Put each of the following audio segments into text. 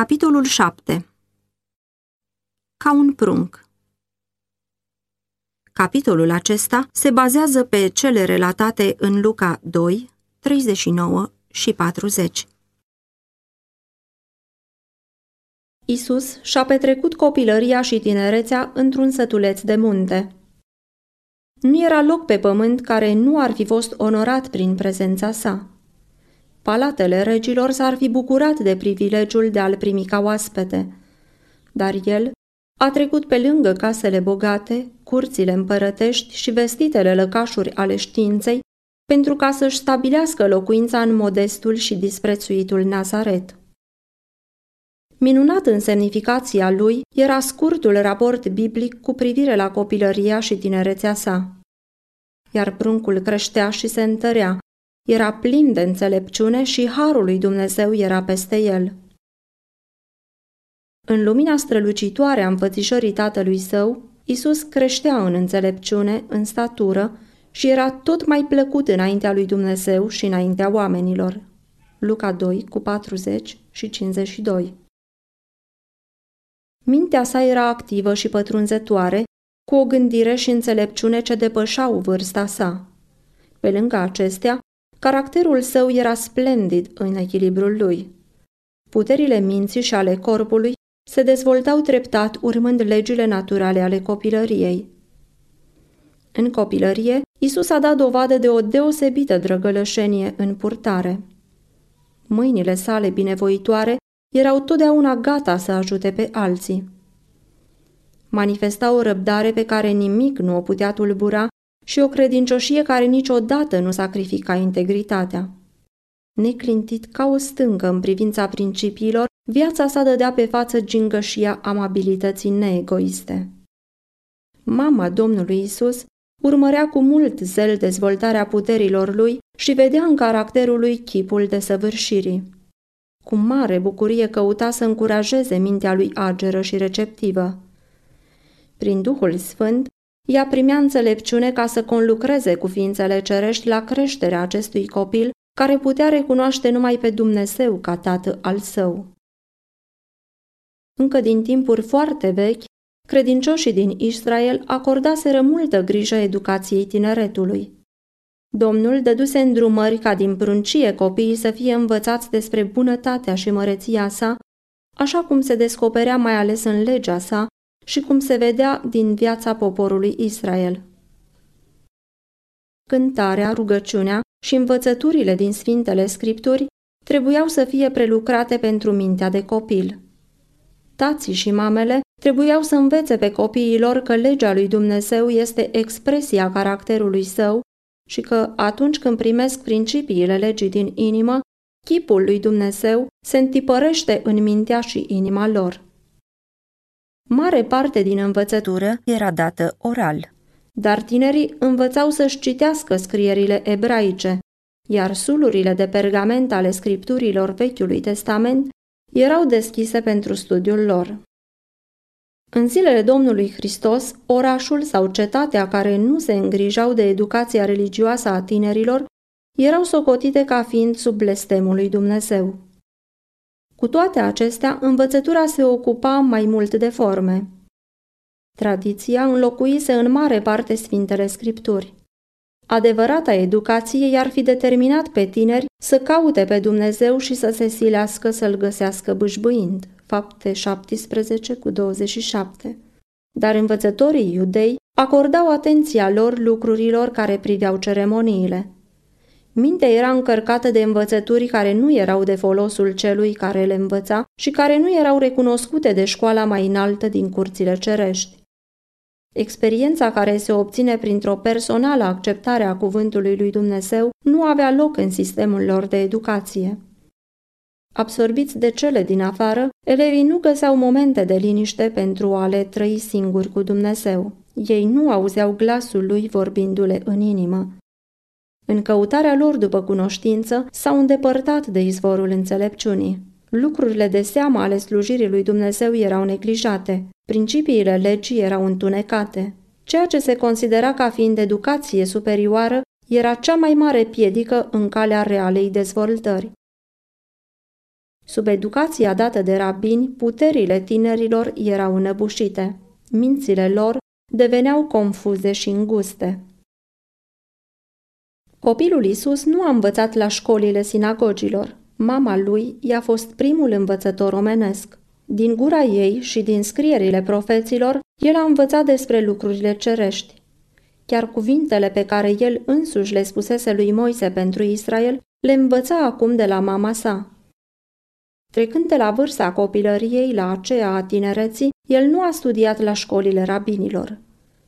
Capitolul 7 Ca un prunc Capitolul acesta se bazează pe cele relatate în Luca 2, 39 și 40. Isus și-a petrecut copilăria și tinerețea într-un sătuleț de munte. Nu era loc pe pământ care nu ar fi fost onorat prin prezența sa. Palatele regilor s-ar fi bucurat de privilegiul de a-l primi ca oaspete, dar el a trecut pe lângă casele bogate, curțile împărătești și vestitele lăcașuri ale științei pentru ca să-și stabilească locuința în modestul și disprețuitul Nazaret. Minunat în semnificația lui era scurtul raport biblic cu privire la copilăria și tinerețea sa. Iar pruncul creștea și se întărea, era plin de înțelepciune și harul lui Dumnezeu era peste el. În lumina strălucitoare a înfățișării tatălui său, Isus creștea în înțelepciune, în statură și era tot mai plăcut înaintea lui Dumnezeu și înaintea oamenilor. Luca 2 cu 40 și 52 Mintea sa era activă și pătrunzătoare, cu o gândire și înțelepciune ce depășau vârsta sa. Pe lângă acestea, caracterul său era splendid în echilibrul lui. Puterile minții și ale corpului se dezvoltau treptat urmând legile naturale ale copilăriei. În copilărie, Isus a dat dovadă de o deosebită drăgălășenie în purtare. Mâinile sale binevoitoare erau totdeauna gata să ajute pe alții. Manifesta o răbdare pe care nimic nu o putea tulbura și o credincioșie care niciodată nu sacrifica integritatea. Neclintit ca o stâncă în privința principiilor, viața sa dădea pe față gingășia amabilității neegoiste. Mama Domnului Isus urmărea cu mult zel dezvoltarea puterilor lui și vedea în caracterul lui chipul de săvârșirii. Cu mare bucurie căuta să încurajeze mintea lui ageră și receptivă. Prin Duhul Sfânt, ea primea înțelepciune ca să conlucreze cu ființele cerești la creșterea acestui copil care putea recunoaște numai pe Dumnezeu ca tată al său. Încă din timpuri foarte vechi, credincioșii din Israel acordaseră multă grijă educației tineretului. Domnul dăduse îndrumări ca din pruncie copiii să fie învățați despre bunătatea și măreția sa, așa cum se descoperea mai ales în legea sa și cum se vedea din viața poporului Israel. Cântarea, rugăciunea și învățăturile din Sfintele Scripturi trebuiau să fie prelucrate pentru mintea de copil. Tații și mamele trebuiau să învețe pe copiii lor că legea lui Dumnezeu este expresia caracterului său și că atunci când primesc principiile legii din inimă, chipul lui Dumnezeu se întipărește în mintea și inima lor. Mare parte din învățătură era dată oral, dar tinerii învățau să-și citească scrierile ebraice, iar sulurile de pergament ale scripturilor Vechiului Testament erau deschise pentru studiul lor. În zilele Domnului Hristos, orașul sau cetatea care nu se îngrijau de educația religioasă a tinerilor erau socotite ca fiind sub blestemul lui Dumnezeu. Cu toate acestea, învățătura se ocupa mai mult de forme. Tradiția înlocuise în mare parte Sfintele Scripturi. Adevărata educație i-ar fi determinat pe tineri să caute pe Dumnezeu și să se silească să-L găsească bâșbâind. Fapte 17 cu 27. Dar învățătorii iudei acordau atenția lor lucrurilor care priveau ceremoniile. Mintea era încărcată de învățături care nu erau de folosul celui care le învăța și care nu erau recunoscute de școala mai înaltă din curțile cerești. Experiența care se obține printr-o personală acceptare a cuvântului lui Dumnezeu nu avea loc în sistemul lor de educație. Absorbiți de cele din afară, elevii nu găseau momente de liniște pentru a le trăi singuri cu Dumnezeu. Ei nu auzeau glasul lui vorbindu-le în inimă. În căutarea lor după cunoștință, s-au îndepărtat de izvorul înțelepciunii. Lucrurile de seamă ale slujirii lui Dumnezeu erau neglijate, principiile legii erau întunecate. Ceea ce se considera ca fiind educație superioară era cea mai mare piedică în calea realei dezvoltări. Sub educația dată de rabini, puterile tinerilor erau înăbușite. Mințile lor deveneau confuze și înguste. Copilul Isus nu a învățat la școlile sinagogilor. Mama lui i-a fost primul învățător omenesc. Din gura ei și din scrierile profeților, el a învățat despre lucrurile cerești. Chiar cuvintele pe care el însuși le spusese lui Moise pentru Israel, le învăța acum de la mama sa. Trecând de la vârsta copilăriei la aceea a tinereții, el nu a studiat la școlile rabinilor.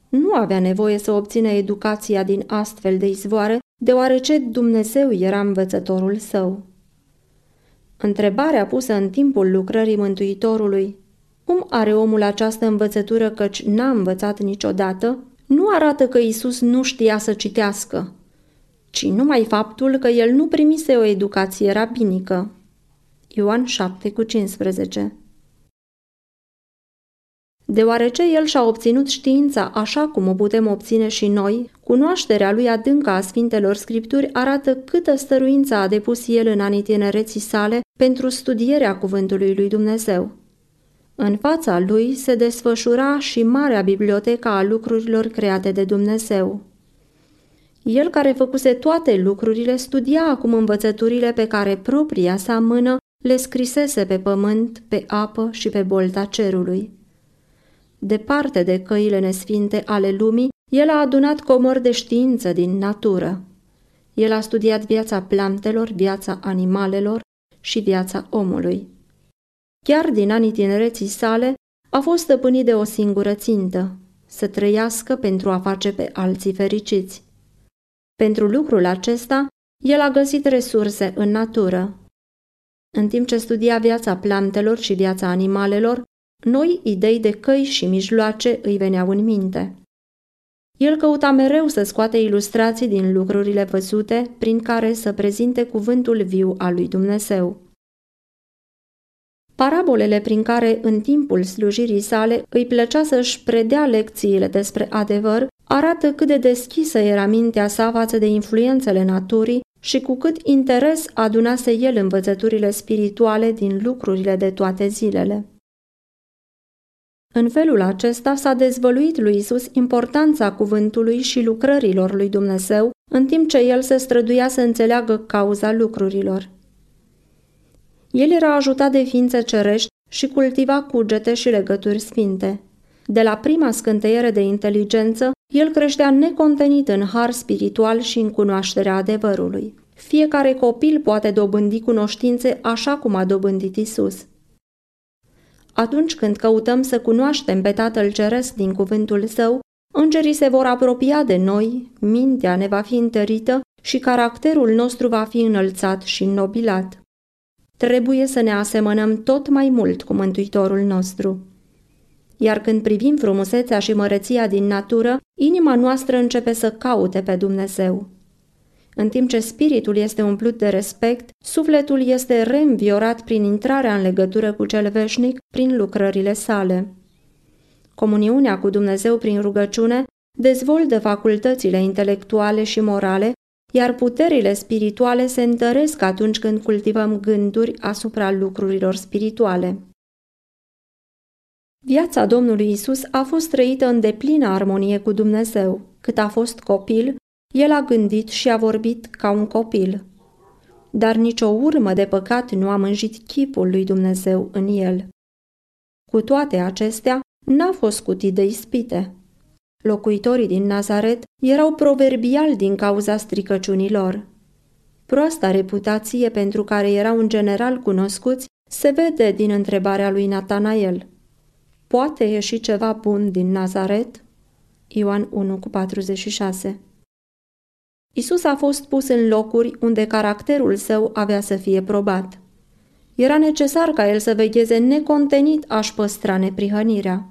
Nu avea nevoie să obțină educația din astfel de izvoare, deoarece Dumnezeu era învățătorul său. Întrebarea pusă în timpul lucrării Mântuitorului, cum are omul această învățătură căci n-a învățat niciodată, nu arată că Isus nu știa să citească, ci numai faptul că el nu primise o educație rabinică. Ioan 7 cu 15 Deoarece el și-a obținut știința așa cum o putem obține și noi, cunoașterea lui adâncă a Sfintelor Scripturi arată câtă stăruință a depus el în anii tinereții sale pentru studierea cuvântului lui Dumnezeu. În fața lui se desfășura și marea bibliotecă a lucrurilor create de Dumnezeu. El care făcuse toate lucrurile studia acum învățăturile pe care propria sa mână le scrisese pe pământ, pe apă și pe bolta cerului. Departe de căile nesfinte ale lumii, el a adunat comori de știință din natură. El a studiat viața plantelor, viața animalelor și viața omului. Chiar din anii tinereții sale, a fost stăpânit de o singură țintă, să trăiască pentru a face pe alții fericiți. Pentru lucrul acesta, el a găsit resurse în natură. În timp ce studia viața plantelor și viața animalelor, noi idei de căi și mijloace îi veneau în minte. El căuta mereu să scoate ilustrații din lucrurile văzute prin care să prezinte cuvântul viu al lui Dumnezeu. Parabolele prin care în timpul slujirii sale îi plăcea să-și predea lecțiile despre adevăr arată cât de deschisă era mintea sa față de influențele naturii și cu cât interes adunase el învățăturile spirituale din lucrurile de toate zilele. În felul acesta s-a dezvăluit lui Isus importanța cuvântului și lucrărilor lui Dumnezeu, în timp ce el se străduia să înțeleagă cauza lucrurilor. El era ajutat de ființe cerești și cultiva cugete și legături sfinte. De la prima scânteiere de inteligență, el creștea necontenit în har spiritual și în cunoașterea adevărului. Fiecare copil poate dobândi cunoștințe așa cum a dobândit Isus. Atunci când căutăm să cunoaștem pe Tatăl Ceresc din cuvântul Său, îngerii se vor apropia de noi, mintea ne va fi întărită și caracterul nostru va fi înălțat și înnobilat. Trebuie să ne asemănăm tot mai mult cu Mântuitorul nostru. Iar când privim frumusețea și măreția din natură, inima noastră începe să caute pe Dumnezeu. În timp ce spiritul este umplut de respect, sufletul este reînviorat prin intrarea în legătură cu cel veșnic prin lucrările sale. Comuniunea cu Dumnezeu prin rugăciune dezvoltă facultățile intelectuale și morale, iar puterile spirituale se întăresc atunci când cultivăm gânduri asupra lucrurilor spirituale. Viața Domnului Isus a fost trăită în deplină armonie cu Dumnezeu. Cât a fost copil, el a gândit și a vorbit ca un copil. Dar nicio urmă de păcat nu a mânjit chipul lui Dumnezeu în el. Cu toate acestea, n-a fost cutit de ispite. Locuitorii din Nazaret erau proverbiali din cauza stricăciunilor. Proasta reputație pentru care erau în general cunoscuți se vede din întrebarea lui Natanael. Poate ieși ceva bun din Nazaret? Ioan 1 cu 46 Isus a fost pus în locuri unde caracterul său avea să fie probat. Era necesar ca el să vegheze necontenit a-și păstra neprihănirea.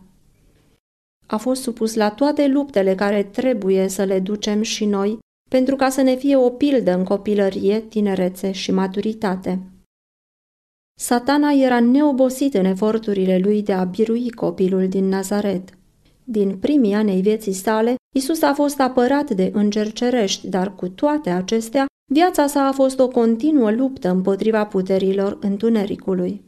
A fost supus la toate luptele care trebuie să le ducem și noi pentru ca să ne fie o pildă în copilărie, tinerețe și maturitate. Satana era neobosit în eforturile lui de a birui copilul din Nazaret. Din primii ani ai vieții sale, Isus a fost apărat de îngeri cerești, dar cu toate acestea Viața sa a fost o continuă luptă împotriva puterilor întunericului.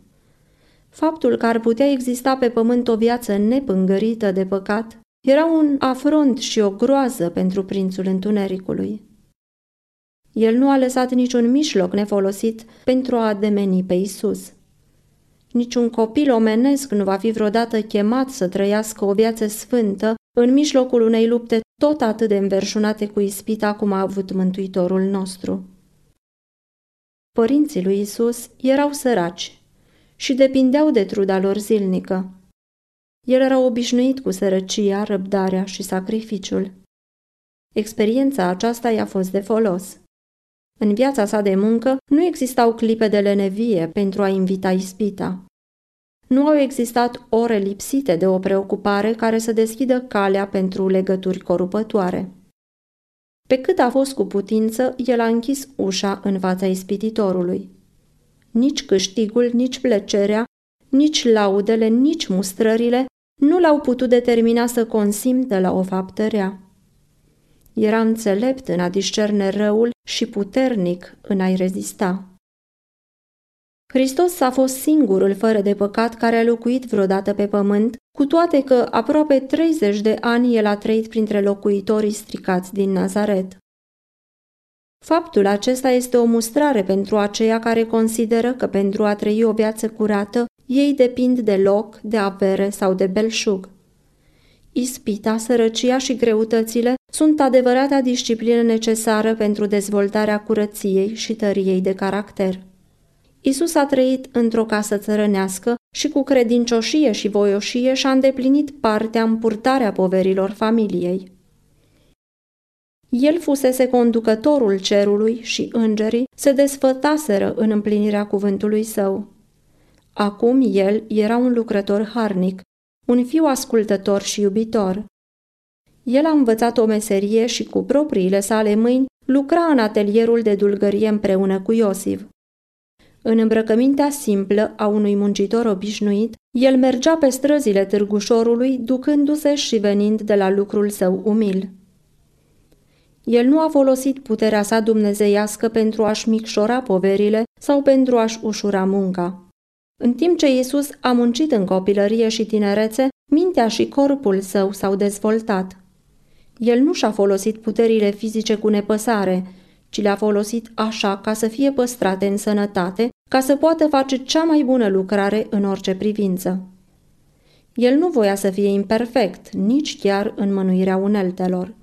Faptul că ar putea exista pe pământ o viață nepângărită de păcat era un afront și o groază pentru prințul întunericului. El nu a lăsat niciun mijloc nefolosit pentru a ademeni pe Isus. Niciun copil omenesc nu va fi vreodată chemat să trăiască o viață sfântă în mijlocul unei lupte tot atât de înverșunate cu ispita cum a avut Mântuitorul nostru. Părinții lui Isus erau săraci și depindeau de truda lor zilnică. El era obișnuit cu sărăcia, răbdarea și sacrificiul. Experiența aceasta i-a fost de folos. În viața sa de muncă nu existau clipe de lenevie pentru a invita ispita. Nu au existat ore lipsite de o preocupare care să deschidă calea pentru legături corupătoare. Pe cât a fost cu putință, el a închis ușa în fața ispititorului. Nici câștigul, nici plăcerea, nici laudele, nici mustrările nu l-au putut determina să consimtă la o faptă rea. Era înțelept în a discerne răul și puternic în a-i rezista. Hristos a fost singurul fără de păcat care a locuit vreodată pe pământ, cu toate că aproape 30 de ani el a trăit printre locuitorii stricați din Nazaret. Faptul acesta este o mustrare pentru aceia care consideră că pentru a trăi o viață curată, ei depind de loc, de avere sau de belșug. Ispita, sărăcia și greutățile sunt adevărata disciplină necesară pentru dezvoltarea curăției și tăriei de caracter. Isus a trăit într-o casă țărănească și cu credincioșie și voioșie și-a îndeplinit partea în purtarea poverilor familiei. El fusese conducătorul cerului și îngerii se desfătaseră în împlinirea cuvântului său. Acum el era un lucrător harnic, un fiu ascultător și iubitor. El a învățat o meserie și cu propriile sale mâini lucra în atelierul de dulgărie împreună cu Iosif. În îmbrăcămintea simplă a unui muncitor obișnuit, el mergea pe străzile târgușorului, ducându-se și venind de la lucrul său umil. El nu a folosit puterea sa dumnezeiască pentru a-și micșora poverile sau pentru a-și ușura munca. În timp ce Iisus a muncit în copilărie și tinerețe, mintea și corpul său s-au dezvoltat. El nu și-a folosit puterile fizice cu nepăsare, ci le-a folosit așa ca să fie păstrate în sănătate, ca să poată face cea mai bună lucrare în orice privință. El nu voia să fie imperfect, nici chiar în mânuirea uneltelor.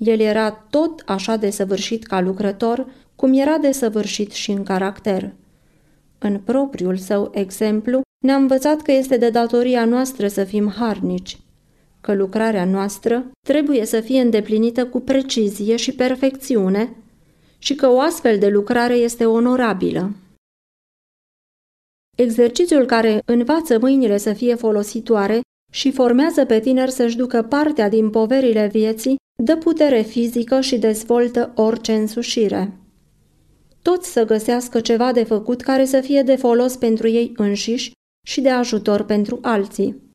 El era tot așa de săvârșit ca lucrător, cum era de săvârșit și în caracter. În propriul său exemplu, ne-a învățat că este de datoria noastră să fim harnici, că lucrarea noastră trebuie să fie îndeplinită cu precizie și perfecțiune și că o astfel de lucrare este onorabilă. Exercițiul care învață mâinile să fie folositoare și formează pe tineri să-și ducă partea din poverile vieții, dă putere fizică și dezvoltă orice însușire. Toți să găsească ceva de făcut care să fie de folos pentru ei înșiși și de ajutor pentru alții.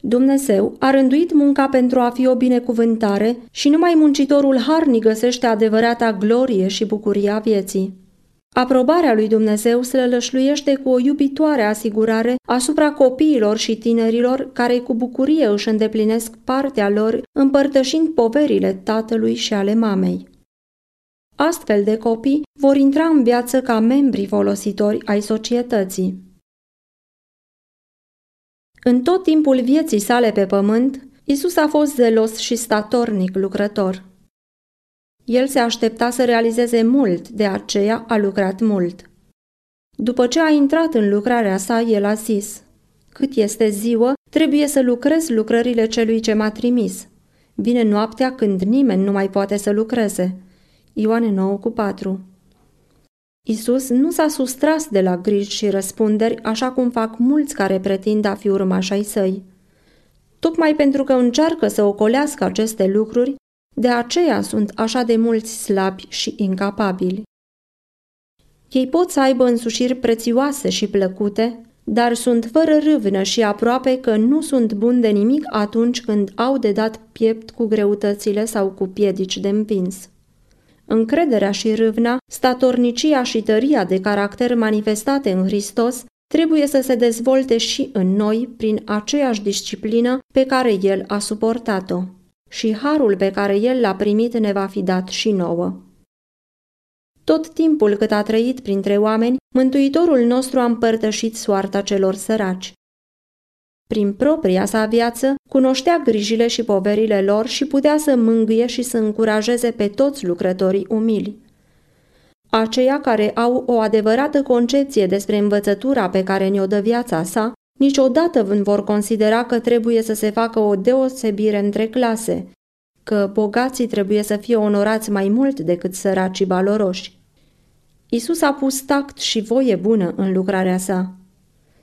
Dumnezeu a rânduit munca pentru a fi o binecuvântare și numai muncitorul harnic găsește adevărata glorie și bucuria vieții. Aprobarea lui Dumnezeu se lășluiește cu o iubitoare asigurare asupra copiilor și tinerilor care cu bucurie își îndeplinesc partea lor împărtășind poverile tatălui și ale mamei. Astfel de copii vor intra în viață ca membri folositori ai societății. În tot timpul vieții sale pe pământ, Isus a fost zelos și statornic lucrător. El se aștepta să realizeze mult, de aceea a lucrat mult. După ce a intrat în lucrarea sa, el a zis, Cât este ziua, trebuie să lucrez lucrările celui ce m-a trimis. Vine noaptea când nimeni nu mai poate să lucreze. Ioane 9 cu 4 Isus nu s-a sustras de la griji și răspunderi așa cum fac mulți care pretind a fi urmași ai săi. Tocmai pentru că încearcă să ocolească aceste lucruri, de aceea sunt așa de mulți slabi și incapabili. Ei pot să aibă însușiri prețioase și plăcute, dar sunt fără râvnă și aproape că nu sunt buni de nimic atunci când au de dat piept cu greutățile sau cu piedici de împins. Încrederea și râvna, statornicia și tăria de caracter manifestate în Hristos trebuie să se dezvolte și în noi prin aceeași disciplină pe care El a suportat-o. Și harul pe care El l-a primit ne va fi dat și nouă. Tot timpul cât a trăit printre oameni, Mântuitorul nostru a împărtășit soarta celor săraci. Prin propria sa viață, cunoștea grijile și poverile lor și putea să mângâie și să încurajeze pe toți lucrătorii umili. Aceia care au o adevărată concepție despre învățătura pe care ne-o dă viața sa, niciodată nu vor considera că trebuie să se facă o deosebire între clase, că bogații trebuie să fie onorați mai mult decât săracii valoroși. Isus a pus tact și voie bună în lucrarea sa.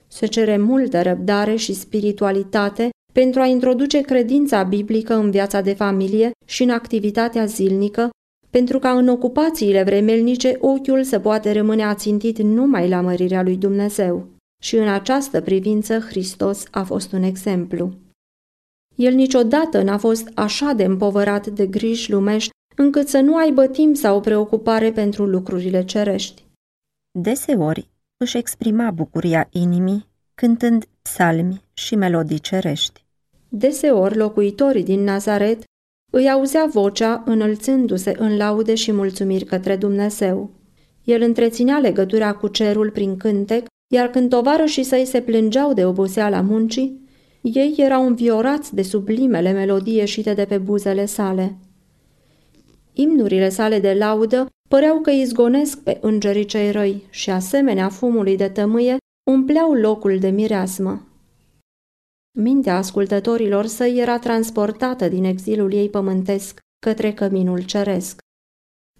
Se cere multă răbdare și spiritualitate pentru a introduce credința biblică în viața de familie și în activitatea zilnică, pentru ca în ocupațiile vremelnice ochiul să poate rămâne ațintit numai la mărirea lui Dumnezeu. Și în această privință Hristos a fost un exemplu. El niciodată n-a fost așa de împovărat de griji lumești încât să nu aibă timp sau preocupare pentru lucrurile cerești. Deseori își exprima bucuria inimii cântând psalmi și melodii cerești. Deseori locuitorii din Nazaret îi auzea vocea înălțându-se în laude și mulțumiri către Dumnezeu. El întreținea legătura cu cerul prin cântec, iar când tovarășii săi se plângeau de oboseala muncii, ei erau înviorați de sublimele melodii ieșite de pe buzele sale. Imnurile sale de laudă păreau că izgonesc pe îngerii cei răi și, asemenea fumului de tămâie, umpleau locul de mireasmă. Mintea ascultătorilor săi era transportată din exilul ei pământesc către căminul ceresc.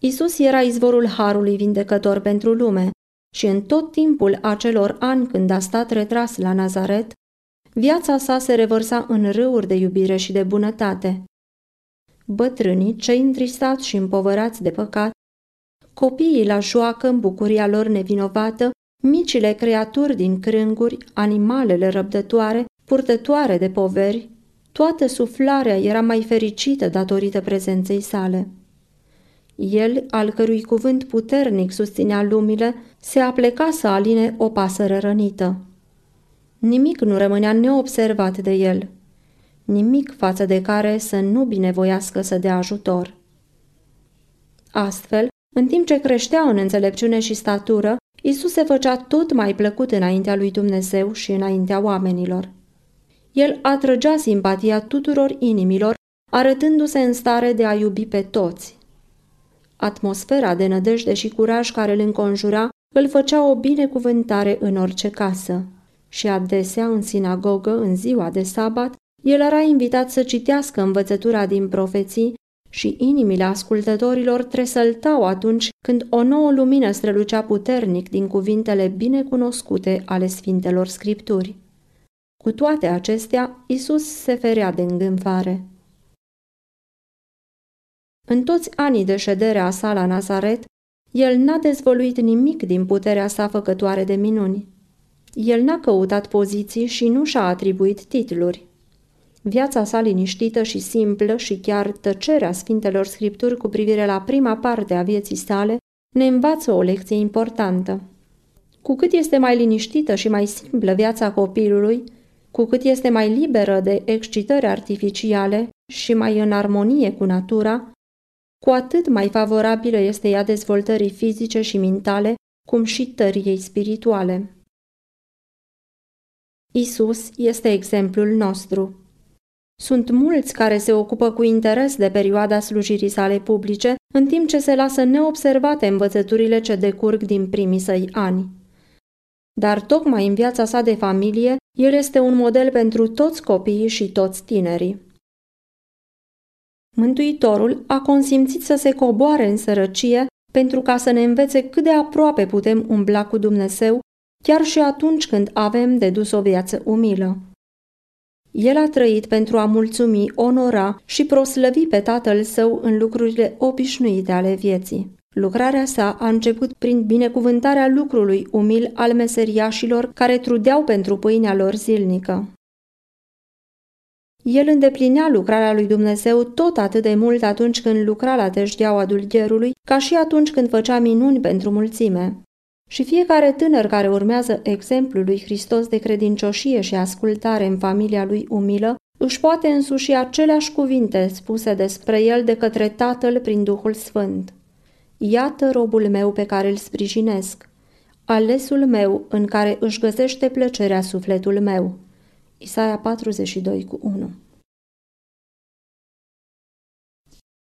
Isus era izvorul harului vindecător pentru lume și în tot timpul acelor ani când a stat retras la Nazaret, viața sa se revărsa în râuri de iubire și de bunătate. Bătrânii, cei întristați și împovărați de păcat, copiii la joacă în bucuria lor nevinovată, micile creaturi din crânguri, animalele răbdătoare, purtătoare de poveri, toată suflarea era mai fericită datorită prezenței sale. El, al cărui cuvânt puternic susținea lumile, se apleca să aline o pasăre rănită. Nimic nu rămânea neobservat de el, nimic față de care să nu binevoiască să dea ajutor. Astfel, în timp ce creștea în înțelepciune și statură, Isus se făcea tot mai plăcut înaintea lui Dumnezeu și înaintea oamenilor. El atrăgea simpatia tuturor inimilor, arătându-se în stare de a iubi pe toți. Atmosfera de nădejde și curaj care îl înconjura îl făcea o binecuvântare în orice casă. Și adesea, în sinagogă, în ziua de sabat, el era invitat să citească învățătura din profeții și inimile ascultătorilor tresăltau atunci când o nouă lumină strălucea puternic din cuvintele binecunoscute ale Sfintelor Scripturi. Cu toate acestea, Isus se ferea de îngânfare. În toți anii de ședere a sa la Nazaret, el n-a dezvoluit nimic din puterea sa făcătoare de minuni. El n-a căutat poziții și nu și-a atribuit titluri. Viața sa liniștită și simplă și chiar tăcerea Sfintelor Scripturi cu privire la prima parte a vieții sale ne învață o lecție importantă. Cu cât este mai liniștită și mai simplă viața copilului, cu cât este mai liberă de excitări artificiale și mai în armonie cu natura, cu atât mai favorabilă este ea dezvoltării fizice și mentale, cum și tăriei spirituale. Isus este exemplul nostru. Sunt mulți care se ocupă cu interes de perioada slujirii sale publice, în timp ce se lasă neobservate învățăturile ce decurg din primii săi ani. Dar tocmai în viața sa de familie, el este un model pentru toți copiii și toți tinerii. Mântuitorul a consimțit să se coboare în sărăcie pentru ca să ne învețe cât de aproape putem umbla cu Dumnezeu, chiar și atunci când avem de dus o viață umilă. El a trăit pentru a mulțumi, onora și proslăvi pe tatăl său în lucrurile obișnuite ale vieții. Lucrarea sa a început prin binecuvântarea lucrului umil al meseriașilor care trudeau pentru pâinea lor zilnică. El îndeplinea lucrarea lui Dumnezeu tot atât de mult atunci când lucra la teșgheaua dulgherului, ca și atunci când făcea minuni pentru mulțime. Și fiecare tânăr care urmează exemplul lui Hristos de credincioșie și ascultare în familia lui umilă, își poate însuși aceleași cuvinte spuse despre el de către Tatăl prin Duhul Sfânt. Iată robul meu pe care îl sprijinesc, alesul meu în care își găsește plăcerea sufletul meu. Isaia 42 cu 1